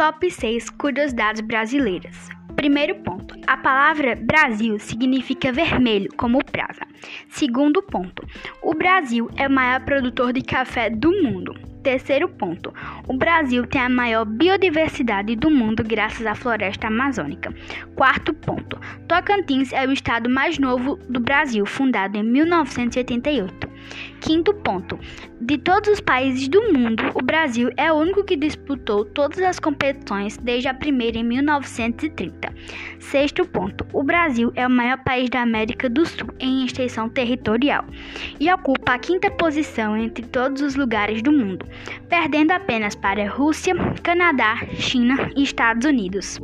Top 6 curiosidades brasileiras. Primeiro ponto: a palavra Brasil significa vermelho, como praza. Segundo ponto: o Brasil é o maior produtor de café do mundo. Terceiro ponto: o Brasil tem a maior biodiversidade do mundo graças à floresta amazônica. Quarto ponto: Tocantins é o estado mais novo do Brasil, fundado em 1988. Quinto ponto: de todos os países do mundo, o Brasil é o único que disputou todas as competições desde a primeira em 1930. Sexto ponto: o Brasil é o maior país da América do Sul em extensão territorial e ocupa a quinta posição entre todos os lugares do mundo, perdendo apenas para Rússia, Canadá, China e Estados Unidos.